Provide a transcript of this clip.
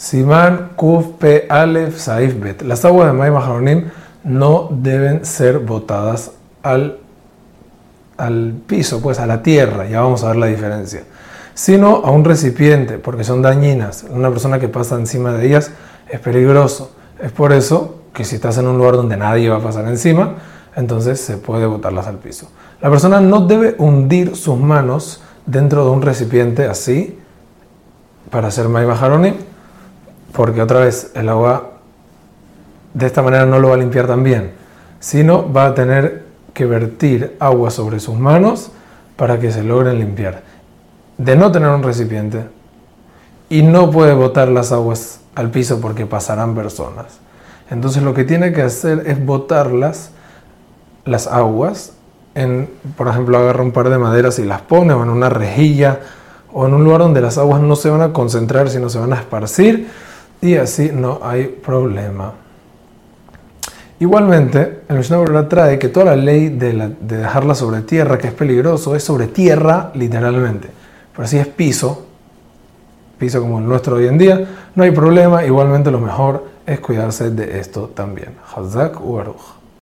Simán Kuf Alef Saif Bet. Las aguas de May no deben ser botadas al, al piso, pues a la tierra, ya vamos a ver la diferencia, sino a un recipiente, porque son dañinas. Una persona que pasa encima de ellas es peligroso. Es por eso que si estás en un lugar donde nadie va a pasar encima, entonces se puede botarlas al piso. La persona no debe hundir sus manos dentro de un recipiente así para hacer May Maharonim porque otra vez el agua de esta manera no lo va a limpiar tan bien, sino va a tener que vertir agua sobre sus manos para que se logren limpiar. De no tener un recipiente y no puede botar las aguas al piso porque pasarán personas. Entonces lo que tiene que hacer es botarlas, las aguas, en, por ejemplo, agarra un par de maderas y las pone o en una rejilla o en un lugar donde las aguas no se van a concentrar, sino se van a esparcir y así no hay problema. Igualmente, el Mishnah trae que toda la ley de, dejarla sobre tierra, que es peligroso, es sobre tierra literalmente. Pero si es piso, piso como el nuestro hoy en día, no hay problema. Igualmente lo mejor es cuidarse de esto también. Hazak Uaruj.